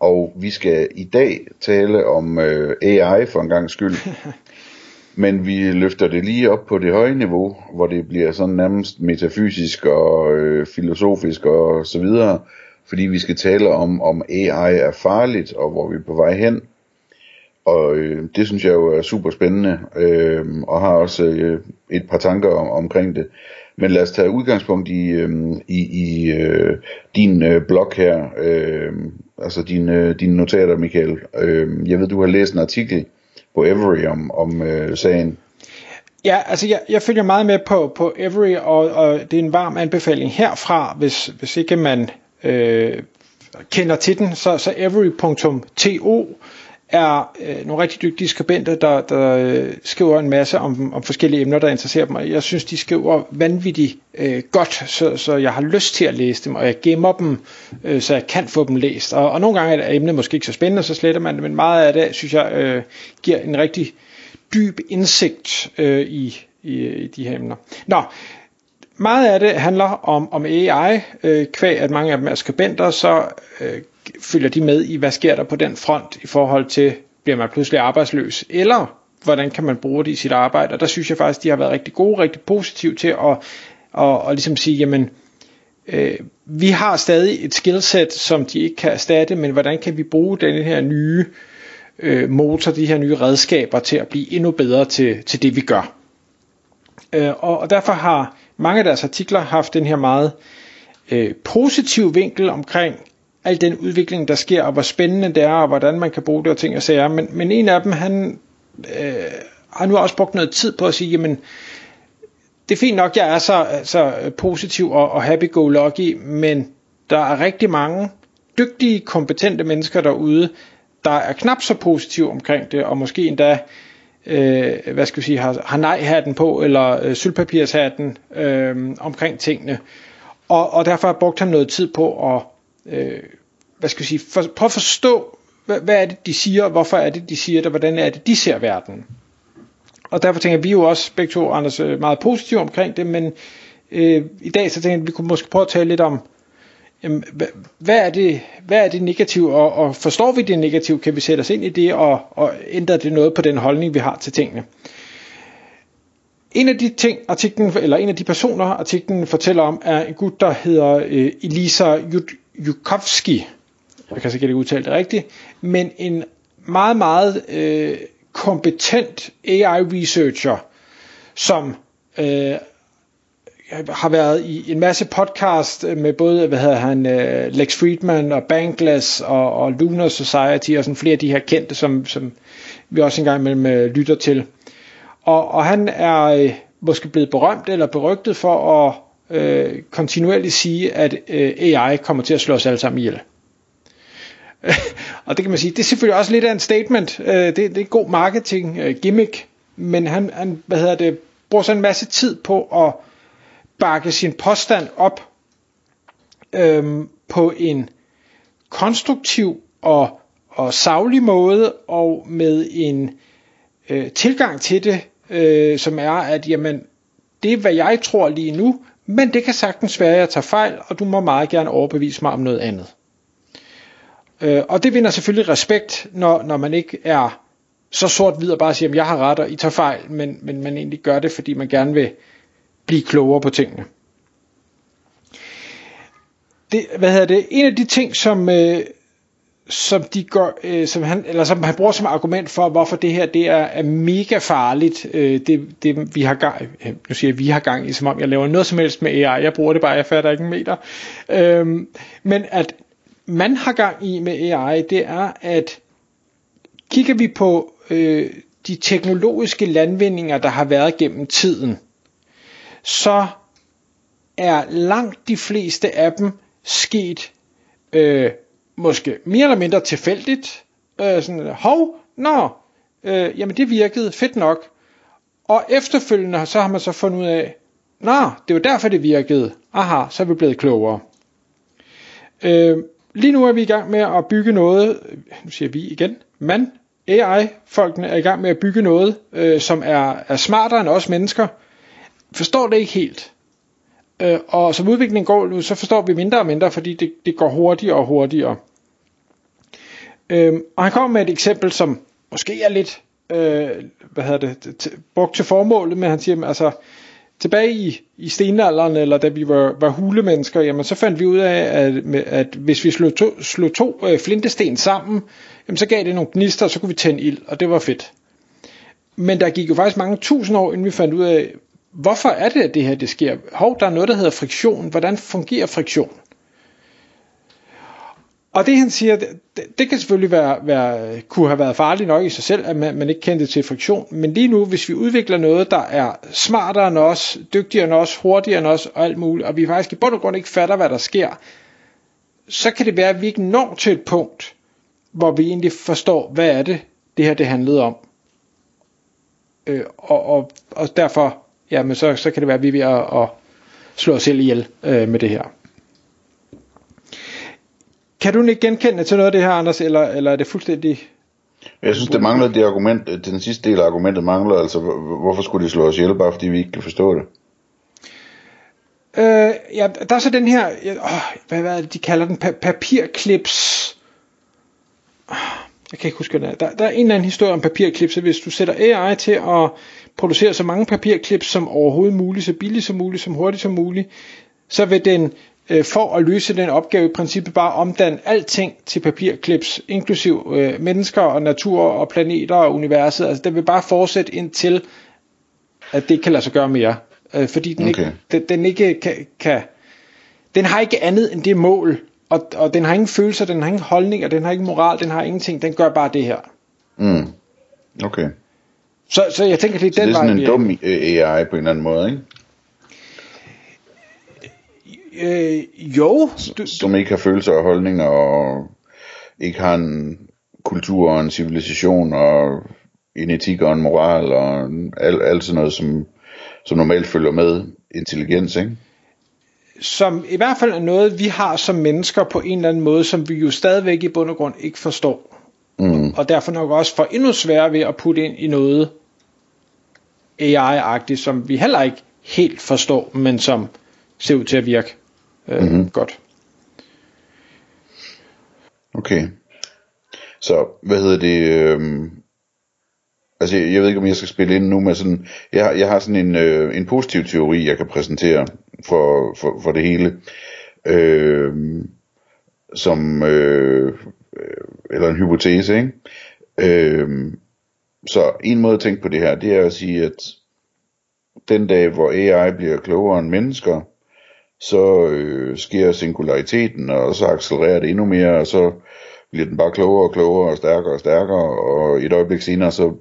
og vi skal i dag tale om øh, AI for en gang skyld. Men vi løfter det lige op på det høje niveau, hvor det bliver sådan nærmest metafysisk og øh, filosofisk og så videre, fordi vi skal tale om, om AI er farligt, og hvor vi er på vej hen. Og øh, det synes jeg jo er super spændende, øh, og har også øh, et par tanker om, omkring det. Men lad os tage udgangspunkt i, øh, i, i øh, din øh, blog her, øh, altså dine, øh, dine notater, Michael. Øh, jeg ved, du har læst en artikel på Every om, om øh, sagen. Ja, altså jeg, jeg følger meget med på, på Every, og, og det er en varm anbefaling herfra, hvis, hvis ikke man øh, kender til den, så, så every.to er øh, nogle rigtig dygtige skribenter, der, der øh, skriver en masse om, om forskellige emner, der interesserer dem. Jeg synes, de skriver vanvittigt øh, godt, så, så jeg har lyst til at læse dem, og jeg gemmer dem, øh, så jeg kan få dem læst. Og, og nogle gange er emnet måske ikke så spændende, så sletter man det, men meget af det, synes jeg, øh, giver en rigtig dyb indsigt øh, i, i, i de her emner. Nå, meget af det handler om, om AI, øh, kvæg at mange af dem er skribenter, så øh, følger de med i, hvad sker der på den front i forhold til, bliver man pludselig arbejdsløs, eller hvordan kan man bruge det i sit arbejde, og der synes jeg faktisk, de har været rigtig gode, rigtig positive til at, at, at ligesom sige, jamen, øh, vi har stadig et skillset, som de ikke kan erstatte, men hvordan kan vi bruge den her nye øh, motor, de her nye redskaber til at blive endnu bedre til, til det, vi gør. Øh, og, og derfor har mange af deres artikler haft den her meget øh, positive vinkel omkring al den udvikling, der sker, og hvor spændende det er, og hvordan man kan bruge det og ting og sager. Men, men en af dem, han øh, har nu også brugt noget tid på at sige, jamen, det er fint nok, jeg er så, så positiv og, og happy-go-lucky, men der er rigtig mange dygtige, kompetente mennesker derude, der er knap så positive omkring det, og måske endda øh, hvad skal vi sige, har, har nej-hatten på, eller øh, sølvpapirshatten øh, omkring tingene. Og, og derfor har jeg brugt ham noget tid på at øh, hvad skal jeg sige, for, prøv at forstå, hvad, hvad er det, de siger, hvorfor er det, de siger det, hvordan er det, de ser verden. Og derfor tænker jeg, vi er jo også begge to, Anders, øh, meget positive omkring det, men øh, i dag så tænker jeg, at vi kunne måske prøve at tale lidt om, jamen, hvad, er det, hvad er det negative, og, og forstår vi det negative, kan vi sætte os ind i det, og, og ændre det noget på den holdning, vi har til tingene. En af de ting, artiklen, eller en af de personer, artiklen fortæller om, er en gut, der hedder øh, Elisa Jukovski. Jeg kan sikkert ikke udtale det rigtigt, men en meget, meget øh, kompetent AI-researcher, som øh, har været i en masse podcast med både hvad hedder han, øh, Lex Friedman og Bankless og, og Lunar Society og sådan flere af de her kendte, som, som vi også engang imellem øh, lytter til. Og, og han er øh, måske blevet berømt eller berygtet for at øh, kontinuerligt sige, at øh, AI kommer til at slå os alle sammen ihjel. og det kan man sige, det er selvfølgelig også lidt af en statement. Øh, det, det er god marketing øh, gimmick, men han, han hvad hedder det, bruger så en masse tid på at bakke sin påstand op øh, på en konstruktiv og, og savlig måde, og med en øh, tilgang til det, øh, som er, at jamen, det er, hvad jeg tror lige nu, men det kan sagtens være, at jeg tager fejl, og du må meget gerne overbevise mig om noget andet. Øh, og det vinder selvfølgelig respekt, når, når man ikke er så sort-hvid og bare siger, at jeg har ret, og I tager fejl, men, men man egentlig gør det, fordi man gerne vil blive klogere på tingene. Det, hvad hedder det? En af de ting, som, øh, som de går, øh, som han, eller som han bruger som argument for, hvorfor det her det er, er mega farligt, øh, det, det vi har gang, øh, nu siger jeg, vi har gang i, som om jeg laver noget som helst med AI, jeg bruger det bare, jeg fatter ikke en meter, øh, men at man har gang i med AI, det er, at kigger vi på øh, de teknologiske landvindinger, der har været gennem tiden, så er langt de fleste af dem sket øh, måske mere eller mindre tilfældigt. Øh, sådan, hov, nå, øh, jamen det virkede, fedt nok. Og efterfølgende så har man så fundet ud af, nå, det var derfor det virkede. Aha, så er vi blevet klogere. Øh, lige nu er vi i gang med at bygge noget, øh, nu siger vi igen, men AI-folkene er i gang med at bygge noget, øh, som er, er smartere end os mennesker. Forstår det ikke helt. Øh, og som udviklingen går nu, så forstår vi mindre og mindre, fordi det, det går hurtigere og hurtigere. Øhm, og han kommer med et eksempel, som måske er lidt øh, hvad hedder det, t- brugt til formålet, men han siger, altså tilbage i, i stenalderen, eller da vi var, var hulemennesker, jamen så fandt vi ud af, at, at hvis vi slog to, slog to øh, flintesten sammen, jamen så gav det nogle gnister, og så kunne vi tænde ild, og det var fedt. Men der gik jo faktisk mange tusind år, inden vi fandt ud af, hvorfor er det, at det her det sker? Hov, der er noget, der hedder friktion. Hvordan fungerer friktion? Og det han siger, det, det kan selvfølgelig være, være, kunne have været farligt nok i sig selv, at man, man ikke kendte til friktion. Men lige nu, hvis vi udvikler noget, der er smartere end os, dygtigere end os, hurtigere end os og alt muligt, og vi faktisk i bund og grund ikke fatter, hvad der sker, så kan det være, at vi ikke når til et punkt, hvor vi egentlig forstår, hvad er det, det her det handlede om. Øh, og, og, og derfor, jamen så, så kan det være, at vi er ved at, at slå os selv ihjel øh, med det her. Kan du ikke genkende til noget af det her, Anders, eller, eller er det fuldstændig... Jeg synes, det mangler det argument, den sidste del af argumentet mangler, altså hvorfor skulle de slå os ihjel, bare fordi vi ikke kan forstå det? Øh, ja, der er så den her, øh, hvad, hvad er det, de kalder den, pa- papirklips. Jeg kan ikke huske, hvad der, der er en eller anden historie om papirklips, så hvis du sætter AI til at producere så mange papirklips som overhovedet muligt, så billigt som muligt, som hurtigt som muligt, så vil den øh, for at løse den opgave i princippet bare omdanne alting til papirklips, inklusiv øh, mennesker og natur og planeter og universet. Altså den vil bare fortsætte indtil, at det ikke kan lade sig gøre mere. Øh, fordi den, okay. ikke, den, den ikke kan, kan, den har ikke andet end det mål, og, og den har ingen følelser, den har ingen holdning, og den har ingen moral, den har ingenting, den gør bare det her. Mm. Okay. Så, så jeg tænker, det er så den det er sådan vej, en dum AI på en eller anden måde, ikke? Øh, jo. Du, som ikke har følelser og holdninger, og ikke har en kultur og en civilisation, og en etik og en moral, og alt, alt sådan noget, som, som normalt følger med intelligens, ikke? Som i hvert fald er noget, vi har som mennesker på en eller anden måde, som vi jo stadigvæk i bund og grund ikke forstår. Mm. Og derfor nok også får endnu sværere ved at putte ind i noget AI-agtigt, som vi heller ikke helt forstår, men som ser ud til at virke øh, mm-hmm. godt. Okay. Så, hvad hedder det? Øh, altså, jeg ved ikke, om jeg skal spille ind nu med sådan... Jeg, har, jeg har sådan en, øh, en positiv teori, jeg kan præsentere for, for, for det hele. Øhm, øh, som... Øh, eller en hypotese, ikke? Øh, så en måde at tænke på det her, det er at sige, at den dag, hvor AI bliver klogere end mennesker, så øh, sker singulariteten, og så accelererer det endnu mere, og så bliver den bare klogere og klogere og stærkere og stærkere, og et øjeblik senere, så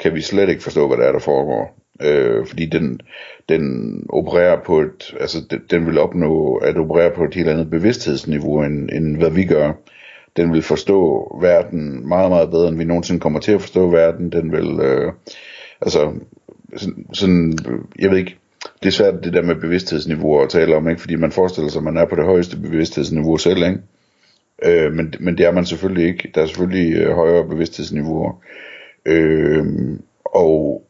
kan vi slet ikke forstå, hvad der er, der foregår. Øh, fordi den, den opererer på et, altså den, den vil opnå at operere på et helt andet bevidsthedsniveau, end, end hvad vi gør. Den vil forstå verden meget, meget bedre, end vi nogensinde kommer til at forstå verden. Den vil, øh, altså, sådan, sådan, jeg ved ikke, det er svært det der med bevidsthedsniveauer at tale om, ikke? fordi man forestiller sig, at man er på det højeste bevidsthedsniveau selv, ikke? Øh, men, men det er man selvfølgelig ikke. Der er selvfølgelig øh, højere bevidsthedsniveauer. Øh, og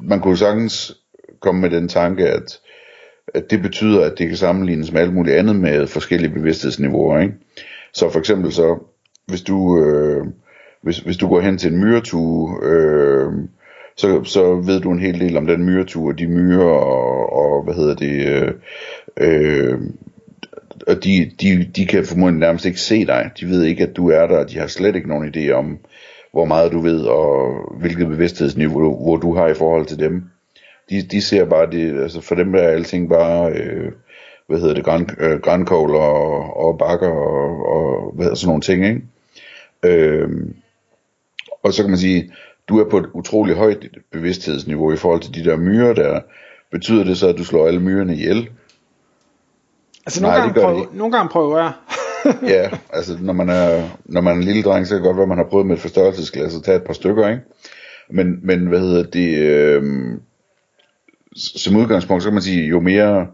man kunne sagtens komme med den tanke, at, at det betyder, at det kan sammenlignes med alt muligt andet med forskellige bevidsthedsniveauer. Ikke? Så for eksempel så, hvis du, øh, hvis, hvis du går hen til en myretue, øh, så, så ved du en hel del om den myretur, de myrer og, og hvad hedder det, øh, øh, og de, de, de kan formodentlig nærmest ikke se dig. De ved ikke, at du er der, og de har slet ikke nogen idé om, hvor meget du ved, og hvilket bevidsthedsniveau hvor du har i forhold til dem. De, de ser bare det, altså for dem er alting bare, øh, hvad hedder det, gran, øh, og, og bakker og, og hvad hedder sådan nogle ting, ikke? Øh, og så kan man sige, du er på et utroligt højt bevidsthedsniveau i forhold til de der myrer der. Betyder det så, at du slår alle myrerne ihjel? Altså nogle, Nej, gange, prøver, nogle gange prøver jeg. ja, altså når man, er, når man er en lille dreng, så kan det godt være, at man har prøvet med et forstørrelsesglas og tage et par stykker, ikke? Men, men hvad hedder det, øh, som udgangspunkt, så kan man sige, jo mere,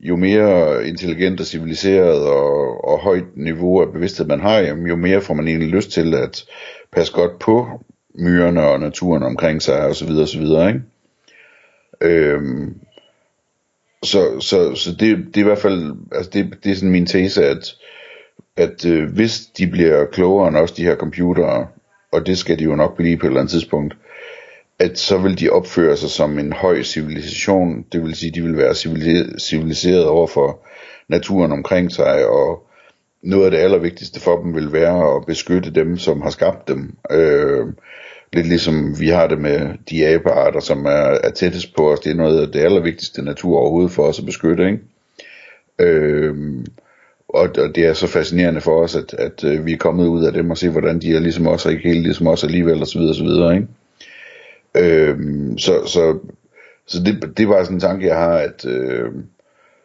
jo mere intelligent og civiliseret og, og højt niveau af bevidsthed man har, jo mere får man egentlig lyst til at passe godt på myrerne og naturen omkring sig og så videre og så videre, ikke? Øhm, så, så, så det, det er i hvert fald, altså det, det er sådan min tese, at, at øh, hvis de bliver klogere end også de her computere, og det skal de jo nok blive på et eller andet tidspunkt, at så vil de opføre sig som en høj civilisation, det vil sige, de vil være civiliseret over for naturen omkring sig, og noget af det allervigtigste for dem vil være at beskytte dem, som har skabt dem. Øh, lidt ligesom vi har det med de abearter, som er, er tættest på os. Det er noget af det allervigtigste natur overhovedet for os at beskytte. Ikke? Øhm, og, og det er så fascinerende for os, at, at, at vi er kommet ud af dem og se, hvordan de er ligesom os, og ikke helt ligesom os alligevel, og så videre, og så videre, ikke? Øhm, så så, så det, det var sådan en tanke, jeg har, at, øh,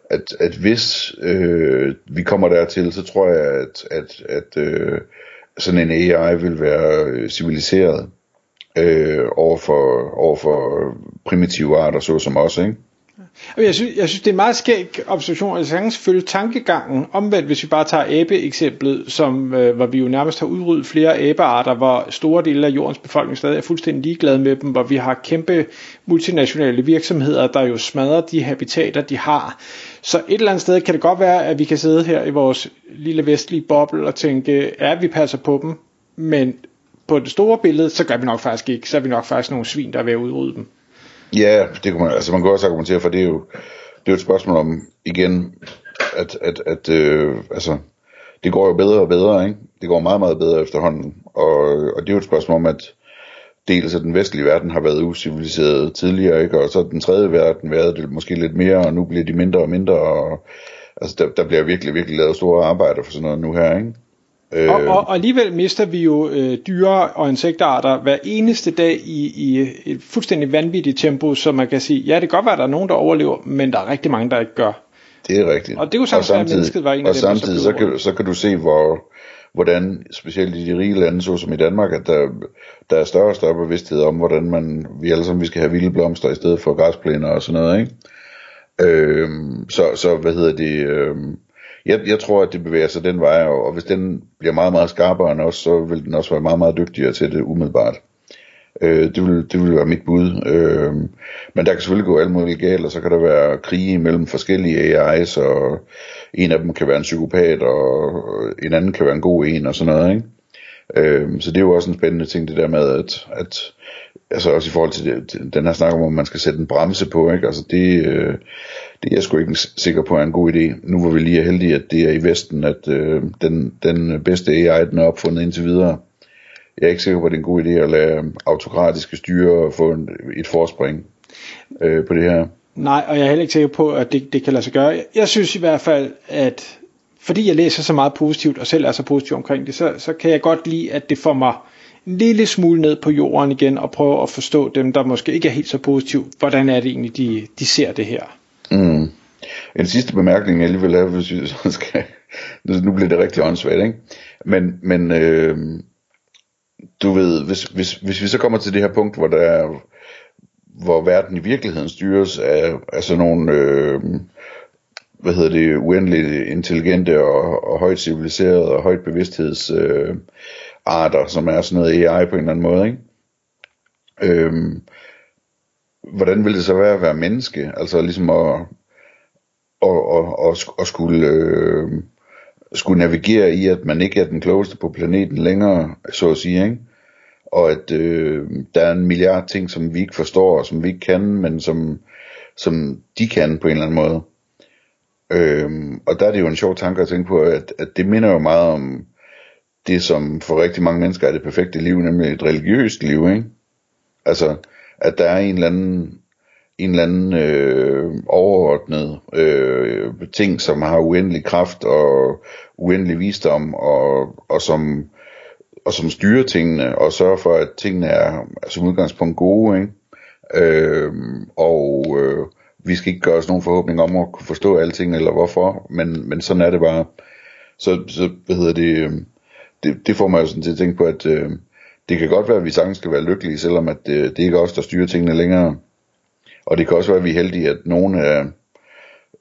at, at hvis øh, vi kommer dertil, så tror jeg, at, at, at øh, sådan en AI vil være øh, civiliseret øh, over, for, over for primitive arter, såsom os, ikke? Jeg synes, jeg synes, det er en meget skæg observation, at jeg kan selvfølgelig tankegangen, omvendt hvis vi bare tager abe-eksemplet, som, øh, hvor vi jo nærmest har udryddet flere abearter, hvor store dele af jordens befolkning stadig er fuldstændig ligeglade med dem, hvor vi har kæmpe multinationale virksomheder, der jo smadrer de habitater, de har. Så et eller andet sted kan det godt være, at vi kan sidde her i vores lille vestlige boble og tænke, ja, vi passer på dem, men på det store billede, så gør vi nok faktisk ikke. Så er vi nok faktisk nogle svin, der er ved at udrydde dem. Ja, det kunne man, altså man kan også argumentere for, det er jo, det er jo et spørgsmål om, igen, at, at, at øh, altså, det går jo bedre og bedre, ikke? Det går meget, meget bedre efterhånden, og, og det er jo et spørgsmål om, at dels at den vestlige verden har været usiviliseret tidligere, ikke? Og så den tredje verden været det måske lidt mere, og nu bliver de mindre og mindre, og altså der, der bliver virkelig, virkelig lavet store arbejder for sådan noget nu her, ikke? Øh. Og, og, og alligevel mister vi jo øh, dyre og insektarter hver eneste dag i, i et fuldstændig vanvittigt tempo, så man kan sige, ja, det kan godt være, at der er nogen, der overlever, men der er rigtig mange, der ikke gør. Det er rigtigt. Og det er jo sådan, at mennesket var en af og dem, samtidig, så, kan, så kan du se, hvor, hvordan, specielt i de rige lande, såsom i Danmark, at der, der er større og større bevidsthed om, hvordan man, vi alle sammen vi skal have vilde blomster i stedet for græsplæner og sådan noget, ikke? Øhm, så, så, hvad hedder det, øhm, jeg, jeg tror, at det bevæger sig den vej, og, og hvis den bliver meget, meget skarpere end os, så vil den også være meget, meget dygtigere til det umiddelbart. Øh, det, vil, det vil være mit bud. Øh, men der kan selvfølgelig gå alt muligt galt, og så kan der være krige mellem forskellige AI's, og en af dem kan være en psykopat, og en anden kan være en god en, og sådan noget. Ikke? Øh, så det er jo også en spændende ting, det der med, at, at altså også i forhold til, det, den her snak om, at man skal sætte en bremse på, ikke? Altså det, øh, det er jeg sgu ikke sikker på er en god idé. Nu var vi lige heldige, at det er i Vesten, at øh, den, den bedste AI, den er opfundet indtil videre. Jeg er ikke sikker på, at det er en god idé at lade autokratiske styre få en, et forspring øh, på det her. Nej, og jeg er heller ikke sikker på, at det, det kan lade sig gøre. Jeg synes i hvert fald, at fordi jeg læser så meget positivt, og selv er så positiv omkring det, så, så kan jeg godt lide, at det får mig en lille smule ned på jorden igen, og prøve at forstå dem, der måske ikke er helt så positive. Hvordan er det egentlig, de, de ser det her? Mm. En sidste bemærkning, jeg lige vil have, hvis vi så skal, nu bliver det rigtig åndssvagt, ikke? Men, men øh, du ved, hvis, hvis, hvis vi så kommer til det her punkt, hvor der er, hvor verden i virkeligheden styres af, af sådan nogle, øh, hvad hedder det, uendeligt intelligente og, og højt civiliserede og højt bevidstheds øh, arter, som er sådan noget AI på en eller anden måde, ikke? Øhm, hvordan vil det så være at være menneske? Altså ligesom at, at, at, at, at skulle, øh, skulle navigere i, at man ikke er den klogeste på planeten længere, så at sige, ikke? Og at øh, der er en milliard ting, som vi ikke forstår, og som vi ikke kan, men som, som de kan på en eller anden måde. Øhm, og der er det jo en sjov tanke at tænke på, at, at det minder jo meget om det, som for rigtig mange mennesker er det perfekte liv, nemlig et religiøst liv, ikke? Altså, at der er en eller anden, en eller anden øh, overordnet øh, ting, som har uendelig kraft og uendelig visdom, og, og, som, og som styrer tingene, og sørger for, at tingene er som udgangspunkt gode, ikke? Øh, og øh, vi skal ikke gøre os nogen forhåbning om at kunne forstå alting, eller hvorfor, men, men sådan er det bare. Så, så hvad hedder det, øh, det, det får mig jo sådan til at tænke på, at øh, det kan godt være, at vi sagtens skal være lykkelige, selvom at, øh, det ikke er os, der styrer tingene længere. Og det kan også være, at vi er heldige, at nogle af,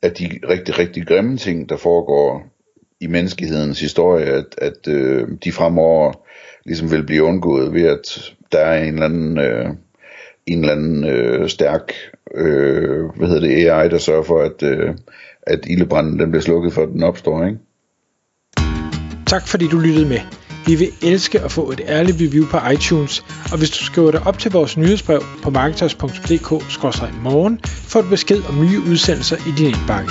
af de rigtig, rigtig grimme ting, der foregår i menneskehedens historie, at, at øh, de fremover ligesom vil blive undgået ved, at der er en eller anden, øh, en eller anden øh, stærk øh, hvad hedder det, AI, der sørger for, at, øh, at ildebranden den bliver slukket, for at den opstår. Ikke? Tak fordi du lyttede med. Vi vil elske at få et ærligt review på iTunes, og hvis du skriver dig op til vores nyhedsbrev på marketers.dk-morgen, får du besked om nye udsendelser i din indbakke.